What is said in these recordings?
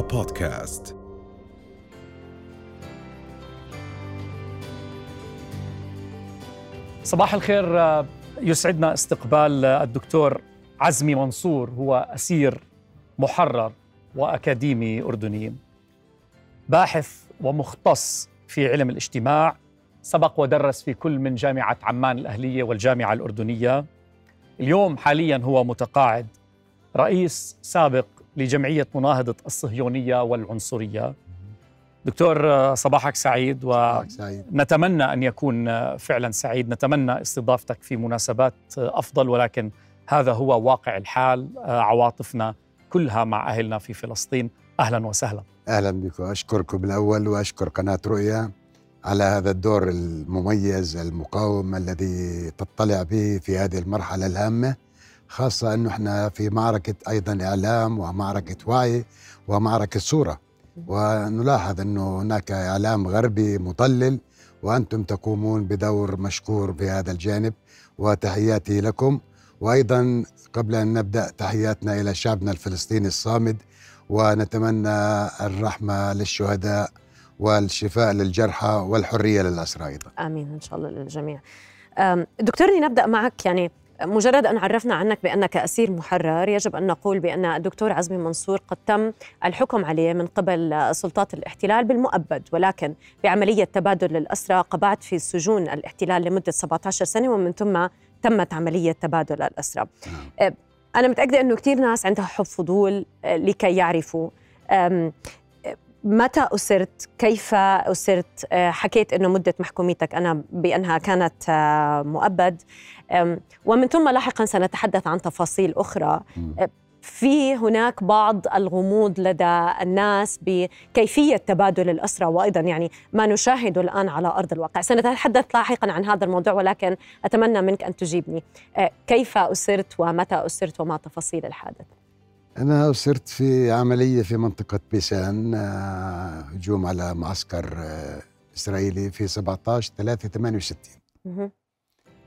بودكاست. صباح الخير آه، يسعدنا استقبال آه، الدكتور عزمي منصور هو أسير محرر وأكاديمي أردني. باحث ومختص في علم الاجتماع سبق ودرس في كل من جامعة عمان الأهلية والجامعة الأردنية. اليوم حاليا هو متقاعد رئيس سابق لجمعية مناهضة الصهيونية والعنصرية. دكتور آه، صباحك سعيد ونتمنى أن يكون آه، فعلا سعيد. نتمنى استضافتك في مناسبات آه، أفضل ولكن هذا هو واقع الحال عواطفنا كلها مع أهلنا في فلسطين. أهلا وسهلا. أهلا بكم أشكركم بالاول وأشكر قناة رؤيا على هذا الدور المميز المقاوم الذي تطلع به في هذه المرحلة الهامة. خاصة إنه إحنا في معركة أيضا إعلام ومعركة وعي ومعركة صورة. ونلاحظ إنه هناك إعلام غربي مضلل وأنتم تقومون بدور مشكور في هذا الجانب. وتحياتي لكم. وأيضا قبل أن نبدأ تحياتنا إلى شعبنا الفلسطيني الصامد. ونتمنى الرحمة للشهداء والشفاء للجرحى والحرية للأسرى أيضا. آمين. إن شاء الله للجميع. أم، دكتورني نبدا معك. يعني مجرد أن عرفنا عنك بأنك أسير محرر يجب أن نقول بأن الدكتور عزمي منصور قد تم الحكم عليه من قبل سلطات الاحتلال بالمؤبد ولكن بعملية تبادل الاسرى قبعت في سجون الاحتلال لمدة 17 سنة ومن ثم تمت عملية تبادل الأسرى. أه، أنا متأكدة أنه كثير ناس عندها حب فضول أه، لكي يعرفوا متى أسرت؟ كيف أسرت؟ آه، حكيت أنه مدة محكوميتك أنا بأنها كانت آه، مؤبد ومن ثم لاحقا سنتحدث عن تفاصيل أخرى. آه، في هناك بعض الغموض لدى الناس بكيفية تبادل الأسرى وأيضا يعني ما نشاهده الآن على أرض الواقع سنتحدث لاحقا عن هذا الموضوع ولكن أتمنى منك أن تجيبني كيف أسرت ومتى أسرت وما تفاصيل الحادث أنا اسرت في عملية في منطقة بيسان آه، هجوم على معسكر آه، إسرائيلي في 17 3 68 مهم.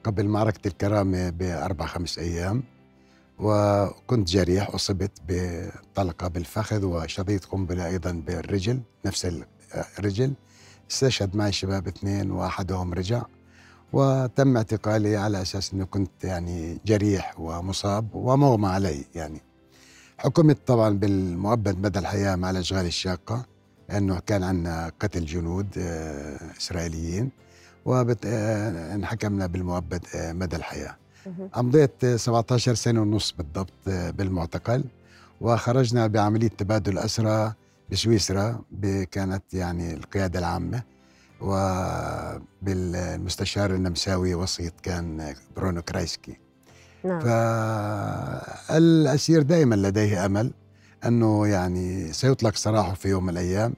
قبل معركة الكرامة بأربع خمس أيام وكنت جريح أصبت بطلقة بالفخذ وشظية قنبلة أيضا بالرجل نفس الرجل. استشهد معي شباب اثنين وأحدهم رجع. وتم اعتقالي على أساس أنه كنت يعني جريح ومصاب ومغمى علي يعني. حكمت طبعا بالمؤبد مدى الحياة مع الأشغال الشاقة لأنه كان عندنا قتل جنود آه، إسرائيليين وانحكمنا بالمؤبد آه، مدى الحياة. أمضيت آه، 17 سنة ونص بالضبط آه، بالمعتقل وخرجنا بعملية تبادل أسرى بسويسرا كانت يعني القيادة العامة وبالمستشار النمساوي وسيط كان آه، برونو كرايسكي نعم. فالأسير دائما لديه أمل أنه يعني سيطلق سراحه في يوم من الأيام.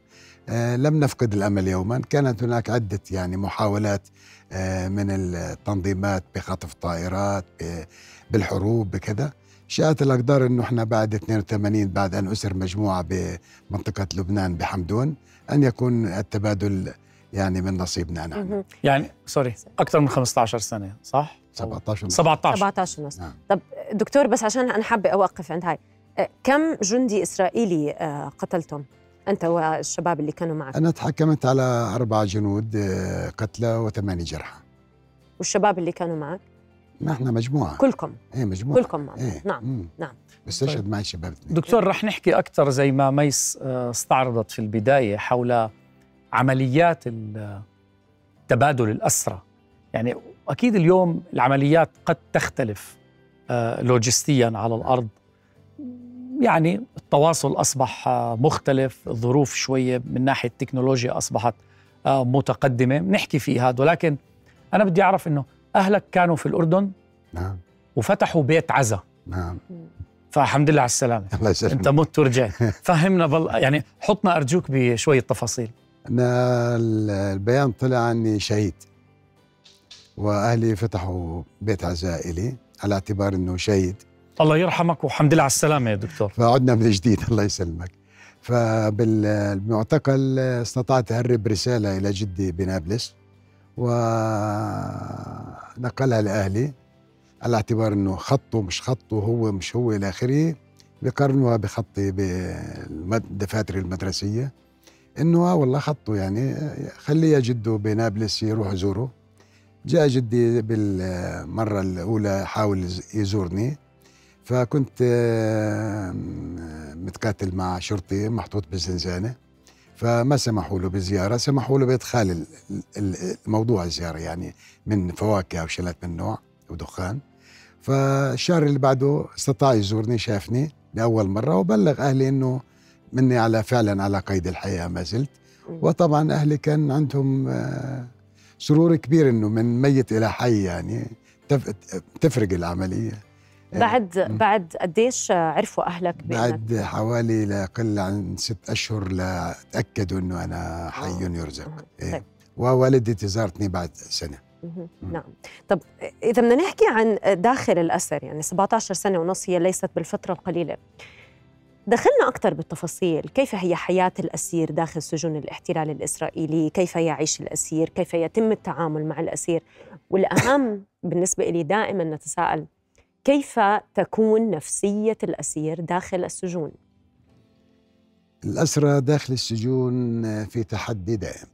آه، لم نفقد الأمل يوما. كانت هناك عدة يعني محاولات آه، من التنظيمات بخطف طائرات بالحروب بكذا. شاءت الأقدار أنه إحنا بعد 82 بعد أن أسر مجموعة بمنطقة لبنان بحمدون أن يكون التبادل يعني من نصيبنا نحن. يعني سوري أكثر من 15 سنة صح؟ 17 17 17 ونص نعم. طب دكتور بس عشان أنا حابة أوقف عند هاي. أه، كم جندي إسرائيلي أه، قتلتم؟ أنت والشباب اللي كانوا معك. أنا تحكمت على أربع جنود آه، قتلى وثمانية جرحى. والشباب اللي كانوا معك؟ نحن مجموعة. كلكم. إيه مجموعة. كلكم مع إيه. نعم مم. نعم. استشهد طيب. معي شباب اثنين؟ دكتور رح نحكي أكثر زي ما ميس استعرضت في البداية حول عمليات تبادل الأسرى. يعني أكيد اليوم العمليات قد تختلف آه، لوجستيا على الأرض. يعني التواصل أصبح آه، مختلف الظروف شوية من ناحية التكنولوجيا أصبحت آه، متقدمة. نحكي في هذا ولكن أنا بدي أعرف أنه أهلك كانوا في الأردن نعم. وفتحوا بيت عزا. نعم. فالحمد لله على السلامة. الله يسلمك. أنت مت ورجعت فهمنا بل... يعني حطنا أرجوك بشوية تفاصيل. أنا ال- البيان طلع عني شهيد. وأهلي فتحوا بيت عزاء إلي على اعتبار أنه شهيد. الله يرحمك والحمد لله على السلامة يا دكتور. فعدنا من جديد الله يسلمك. فبالمعتقل استطعت أهرب رسالة إلى جدي بنابلس ونقلها لأهلي على اعتبار أنه خطه مش خطه هو مش هو إلى آخره بقارنوها بخطي بالدفاتر المدرسية. إنه آه والله خطه يعني خليه جده بنابلس يروح يزوره جاء جدي بالمرة الأولى حاول يزورني فكنت متقاتل مع شرطي محطوط بالزنزانة فما سمحوا له بالزيارة سمحوا له بإدخال الموضوع الزيارة يعني من فواكه أو شلات من نوع ودخان فالشهر اللي بعده استطاع يزورني شافني لأول مرة وبلغ أهلي أنه مني على فعلا على قيد الحياة ما زلت. وطبعا أهلي كان عندهم آه، سرور كبير أنه من ميت إلى حي يعني تفرق العملية. آه، بعد. بعد قديش عرفوا أهلك بعد حوالي لا يقل عن ست أشهر لتاكدوا إنه أنا حي يرزق. إيه. طيب. ووالدتي زارتني بعد سنة. نعم. طب إذا بدنا نحكي عن داخل الأسر يعني 17 سنة ونص هي ليست بالفترة القليلة. دخلنا أكثر بالتفاصيل. كيف هي حياة الأسير داخل سجون الاحتلال الإسرائيلي؟ كيف يعيش الأسير؟ كيف يتم التعامل مع الأسير؟ والأهم بالنسبة لي دائما نتساءل كيف تكون نفسية الأسير داخل السجون؟ الأسرى داخل السجون في تحدي دائم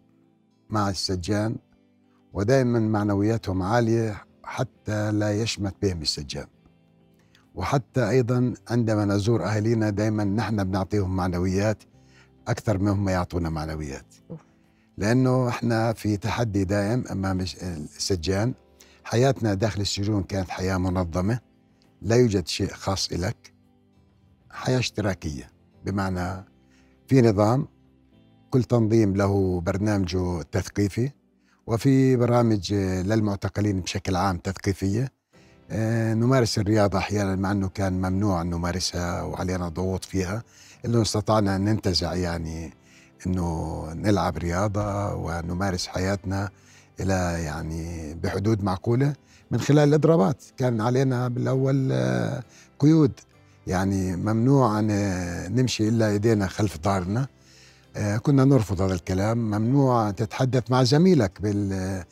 مع السجان ودائما معنوياتهم عالية حتى لا يشمت بهم السجان. وحتى أيضا عندما نزور أهالينا دائما نحن بنعطيهم معنويات أكثر مما يعطونا معنويات. لأنه إحنا في تحدي دائم أمام السجان. حياتنا داخل السجون كانت حياة منظمة. لا يوجد شيء خاص لك حياة اشتراكية. بمعنى في نظام كل تنظيم له برنامجه التثقيفي وفي برامج للمعتقلين بشكل عام تثقيفية. آه، نمارس الرياضة أحيانا مع أنه كان ممنوع أن نمارسها وعلينا ضغوط فيها إلا استطعنا أن ننتزع يعني أنه نلعب رياضة ونمارس حياتنا إلى يعني بحدود معقولة من خلال الإضرابات. كان علينا بالأول آه، قيود. يعني ممنوع أن نمشي إلا إيدينا خلف ظهرنا. آه، كنا نرفض هذا الكلام. ممنوع تتحدث مع زميلك بال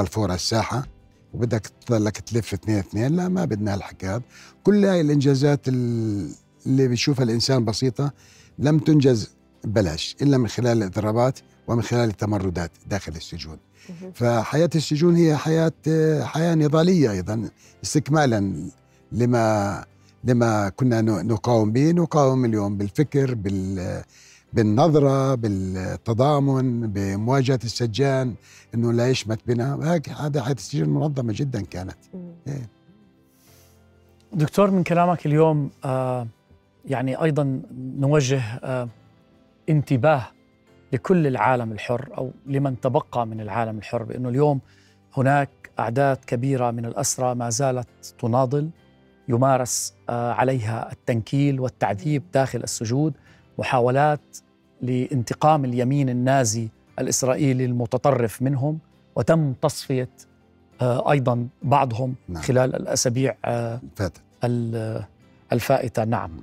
الفورة الساحة. وبدك تضلك تلف اثنين اثنين لا ما بدنا هالحكي كل هاي الإنجازات اللي بيشوفها الإنسان بسيطة لم تنجز ببلاش إلا من خلال الاضرابات ومن خلال التمردات داخل السجون. فحياة السجون هي حياة حياة نضالية أيضا استكمالا لما لما كنا نقاوم به نقاوم اليوم بالفكر بال بالنظرة بالتضامن بمواجهة السجان أنه لا يشمت بنا. هذا حياة السجن منظمة جدا كانت. إيه. دكتور من كلامك اليوم آه يعني أيضا نوجه آه انتباه لكل العالم الحر أو لمن تبقى من العالم الحر بأنه اليوم هناك أعداد كبيرة من الأسرى ما زالت تناضل يمارس آه عليها التنكيل والتعذيب داخل السجود. محاولات لانتقام اليمين النازي الإسرائيلي المتطرف منهم وتم تصفية آه، أيضا بعضهم نعم. خلال الأسابيع آه، الفائتة. نعم.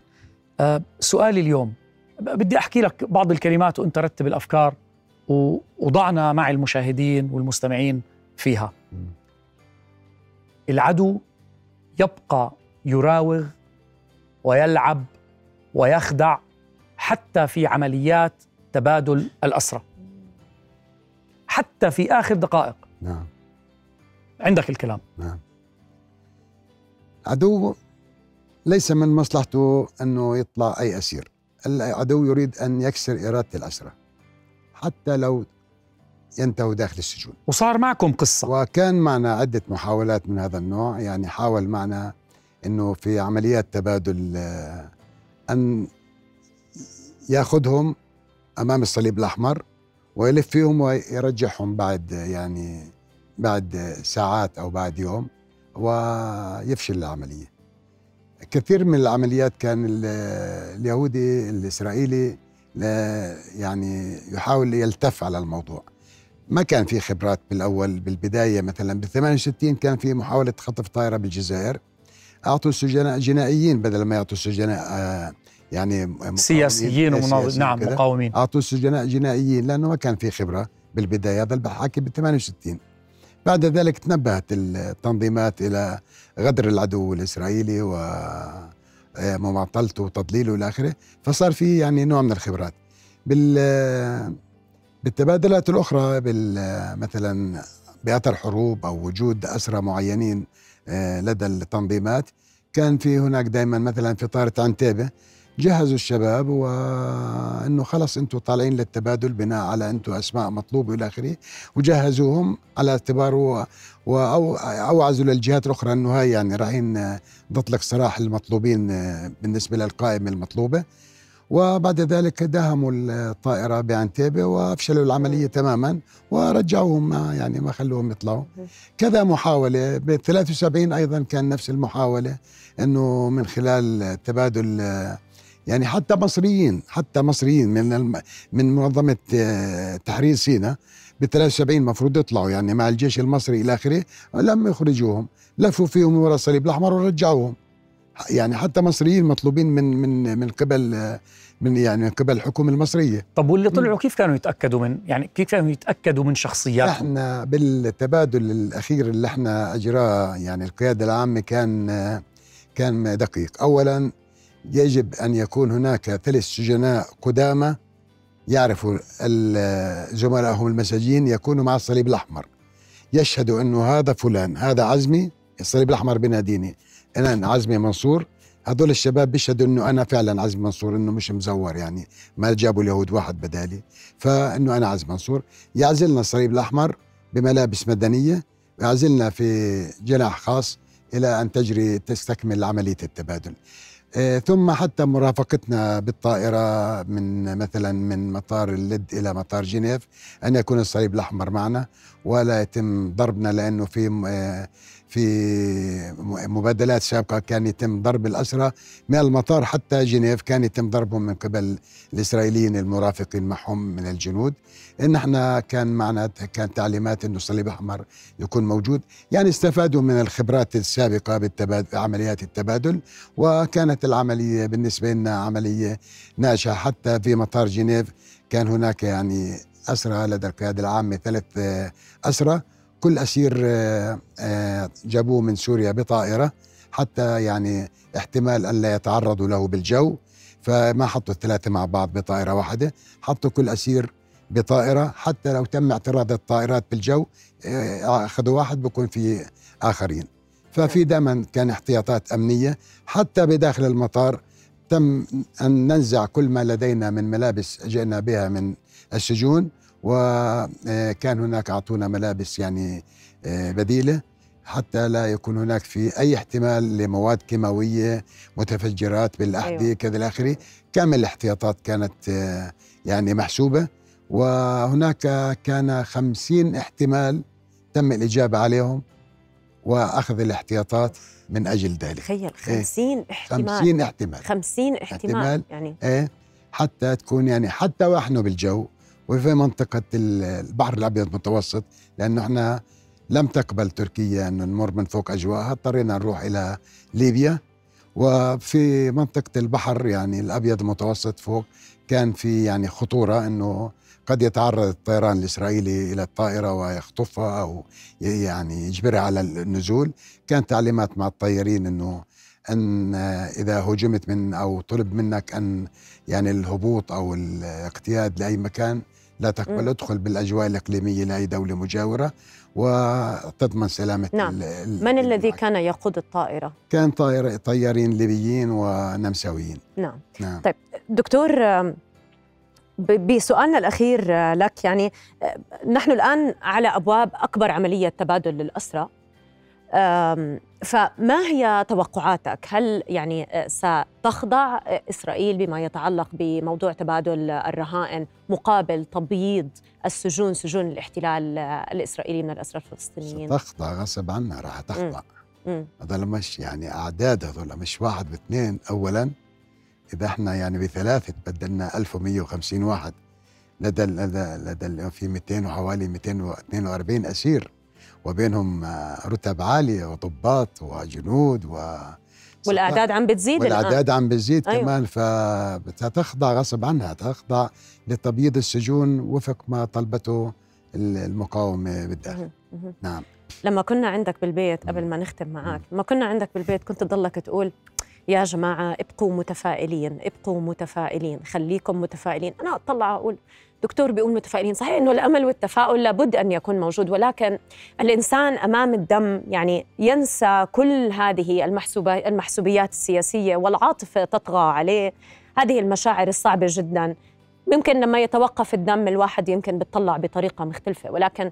آه، سؤالي اليوم بدي أحكي لك بعض الكلمات وأنت رتب الأفكار وضعنا مع المشاهدين والمستمعين فيها. العدو يبقى يراوغ ويلعب ويخدع حتى في عمليات تبادل الأسرى حتى في آخر دقائق. نعم. عندك الكلام. نعم. عدو ليس من مصلحته أنه يطلع أي أسير. العدو يريد أن يكسر إرادة الأسرى حتى لو ينتهوا داخل السجون. وصار معكم قصة. وكان معنا عدة محاولات من هذا النوع. يعني حاول معنا أنه في عمليات تبادل آه، أن ياخذهم أمام الصليب الأحمر ويلف فيهم ويرجعهم بعد يعني بعد ساعات أو بعد يوم ويفشل العملية. كثير من العمليات كان اليهودي الإسرائيلي يعني يحاول يلتف على الموضوع. ما كان في خبرات بالأول بالبداية مثلا بال 68 كان في محاولة خطف طائرة بالجزائر أعطوا السجناء جنائيين بدل ما يعطوا السجناء آه، يعني سياسيين ومناضلين نعم مقاومين. اعطوا السجناء جنائيين لأنه ما كان في خبرة بالبداية هذا الحكي ب 68 بعد ذلك تنبهت التنظيمات إلى غدر العدو الإسرائيلي و آه، مماطلته وتضليله إلى آخره. فصار في يعني نوع من الخبرات. بال آه، بالتبادلات الأخرى بال آه، مثلا بأثر حروب أو وجود أسرى معينين لدى التنظيمات كان في هناك دائما مثلا في طائرة عنتيبة. جهزوا الشباب وإنه خلص أنتم طالعين للتبادل بناء على أنتم أسماء مطلوبه والى آخره وجهزوهم على اعتبار واوعزوا للجهات الأخرى إنه هاي يعني رايحين نطلق سراح المطلوبين بالنسبة للقائمة المطلوبة. وبعد ذلك داهموا الطائرة بعنتيبه وأفشلوا العملية تماما ورجعوهم ما يعني ما خلوهم يطلعوا. كذا محاولة ب 73 أيضا كان نفس المحاولة إنه من خلال تبادل يعني حتى مصريين حتى مصريين من من منظمة آه، تحرير سيناء ب 73 المفروض يطلعوا يعني مع الجيش المصري إلى آخره لم يخرجوهم لفوا فيهم ورا الصليب الأحمر ورجعوهم. يعني حتى مصريين مطلوبين من من من قبل آه، من يعني من قبل الحكومة المصرية. طب واللي طلعوا كيف كانوا يتأكدوا من يعني كيف كانوا يتأكدوا من شخصياتهم؟ إحنا بالتبادل الأخير اللي إحنا أجراه يعني القيادة العامة كان آه، كان دقيق. اولا يجب أن يكون هناك ثلاث سجناء قدامى يعرفوا زملائهم المساجين يكونوا مع الصليب الأحمر. يشهدوا أنه هذا فلان هذا عزمي الصليب الأحمر بناديني أنا عزمي منصور. هذول الشباب بيشهدوا أنه أنا فعلا عزمي منصور أنه مش مزور يعني ما جابوا اليهود واحد بدالي. فأنه أنا عزمي منصور. يعزلنا الصليب الأحمر بملابس مدنية ويعزلنا في جناح خاص إلى أن تجري تستكمل عملية التبادل. ثم حتى مرافقتنا بالطائرة من مثلا من مطار اللد إلى مطار جنيف أن يكون الصليب الأحمر معنا ولا يتم ضربنا لأنه في آه، في مبادلات سابقة كان يتم ضرب الأسرى من المطار حتى جنيف كان يتم ضربهم من قبل الإسرائيليين المرافقين معهم من الجنود. إن إحنا كان معنا كان تعليمات إنه الصليب الأحمر يكون موجود. يعني استفادوا من الخبرات السابقة بالتبادل عمليات التبادل وكانت العملية بالنسبة لنا عملية ناجحة. حتى في مطار جنيف كان هناك يعني أسرى لدى القيادة العامة ثلاث أسرى. كل أسير آه، آه، جابوه من سوريا بطائرة حتى يعني احتمال أن لا يتعرضوا له بالجو. فما حطوا الثلاثة مع بعض بطائرة واحدة حطوا كل أسير بطائرة حتى لو تم اعتراض الطائرات بالجو آه، أخذوا واحد بكون في آخرين. ففي. دائما كان احتياطات أمنية حتى بداخل المطار تم أن ننزع كل ما لدينا من ملابس جئنا بها من السجون. وكان هناك أعطونا ملابس يعني آه، بديلة حتى لا يكون هناك في أي احتمال لمواد كيماوية متفجرات بالأحذية أيوة. كذا الآخري كامل الاحتياطات كانت آه، يعني محسوبة. وهناك كان خمسين احتمال تم الإجابة عليهم وأخذ الاحتياطات من أجل ذلك. تخيل 50 إيه؟ احتمال. 50 احتمال. 50 احتمال, احتمال. يعني. إيه. حتى تكون يعني حتى وإحنا بالجو وفي منطقة البحر الأبيض المتوسط لأنه إحنا لم تقبل تركيا أن نمر من فوق أجواءها اضطرينا نروح إلى ليبيا. وفي منطقة البحر يعني الأبيض المتوسط فوق كان في يعني خطورة أنه قد يتعرض الطيران الإسرائيلي إلى الطائرة ويخطفها أو يعني يجبرها على النزول. كان تعليمات مع الطيارين أنه أن إذا هجمت من أو طلب منك أن يعني الهبوط أو الاقتياد لأي مكان لا تقبل ادخل بالأجواء الإقليمية لأي دولة مجاورة وتضمن سلامة نعم. من الذي كان يقود الطائرة؟ كان طائر طيارين ليبيين ونمساويين نعم. نعم طيب دكتور بسؤالنا الأخير لك يعني نحن الآن على أبواب أكبر عملية تبادل للاسرى فما هي توقعاتك؟ هل يعني آه، ستخضع إسرائيل بما يتعلق بموضوع تبادل الرهائن مقابل تبييض السجون سجون الاحتلال الإسرائيلي من الاسرى الفلسطينيين؟ ستخضع غصب عنها راح تخضع هذول مش يعني أعداد هذول مش واحد باثنين اولا إذا إحنا يعني بثلاثة بدلنا 1150 واحد لدى لدى لدى في 200 وحوالي 242 أسير وبينهم رتب عالية وضباط وجنود و والأعداد عم بتزيد والأعداد عم بتزيد أيوة. كمان فتخضع غصب عنها تخضع لتبييض السجون وفق ما طلبته المقاومة بالداخل نعم. لما كنا عندك بالبيت قبل ما نختم معك لما كنا عندك بالبيت كنت تضلك تقول يا جماعة ابقوا متفائلين ابقوا متفائلين خليكم متفائلين. أنا أطلع أقول دكتور بيقول متفائلين. صحيح أنه الأمل والتفاؤل لابد أن يكون موجود ولكن الإنسان أمام الدم يعني ينسى كل هذه المحسوبيات السياسية والعاطفة تطغى عليه. هذه المشاعر الصعبة جدا. ممكن لما يتوقف الدم الواحد يمكن بتطلع بطريقة مختلفة ولكن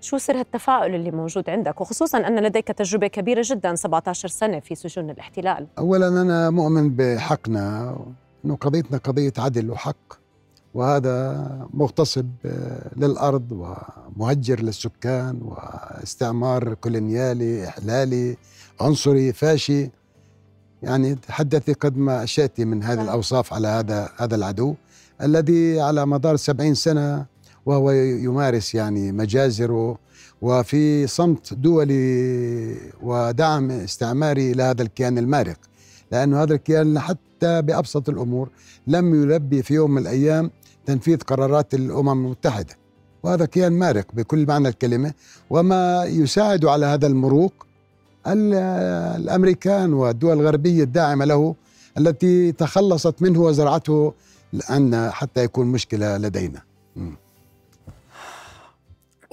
شو سر التفاؤل اللي موجود عندك؟ وخصوصا أن لديك تجربة كبيرة جدا 17 سنة في سجون الاحتلال. أولا أنا مؤمن بحقنا أنه قضيتنا قضية عدل وحق. وهذا مغتصب للأرض ومهجر للسكان واستعمار كولونيالي إحلالي عنصري فاشي. يعني تحدثي قد ما شئت من هذه الأوصاف على هذا هذا العدو الذي على مدار سبعين سنة وهو يمارس يعني مجازره. وفي صمت دولي ودعم استعماري لهذا الكيان المارق لأن هذا الكيان حتى بأبسط الأمور لم يلبي في يوم من الأيام تنفيذ قرارات الأمم المتحدة. وهذا كيان مارق بكل معنى الكلمة. وما يساعد على هذا المروق الأمريكان والدول الغربية الداعمة له التي تخلصت منه وزرعته لأن حتى يكون مشكلة لدينا.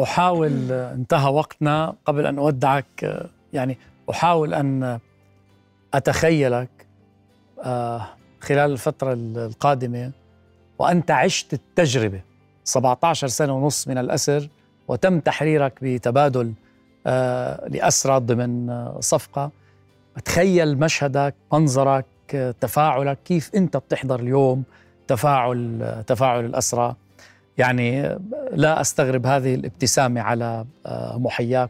أحاول انتهى وقتنا. قبل أن أودعك يعني أحاول أن أتخيلك آه، خلال الفترة القادمة وأنت عشت التجربة 17 سنة ونص من الأسر وتم تحريرك بتبادل آه، لأسرى ضمن آه، صفقة. تخيل مشهدك منظرك تفاعلك كيف أنت بتحضر اليوم تفاعل تفاعل الأسرى يعني لا أستغرب هذه الابتسامة على آه، محياك.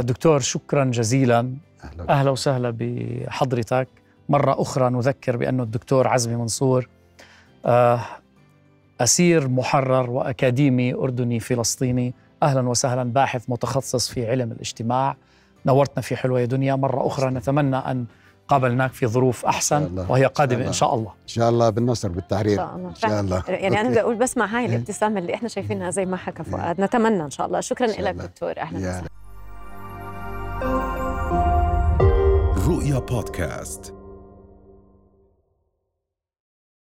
دكتور شكرا جزيلا. أهلا, أهلا وسهلا بحضرتك. مرة أخرى نذكر بأن الدكتور عزمي منصور أسير محرر وأكاديمي أردني فلسطيني. أهلا وسهلا باحث متخصص في علم الاجتماع. نورتنا في حلوة دنيا. مرة أخرى نتمنى أن قابلناك في ظروف أحسن وهي قادمة إن شاء الله. إن شاء الله بالنصر بالتحرير. إن شاء الله, إن شاء الله. يعني أنا بدي أقول بس مع هاي إيه. الابتسامة اللي إحنا شايفينها زي ما حكى فؤاد. نتمنى إن شاء الله. شكرا لك دكتور. أهلا وسهلا. رؤيا بودكاست.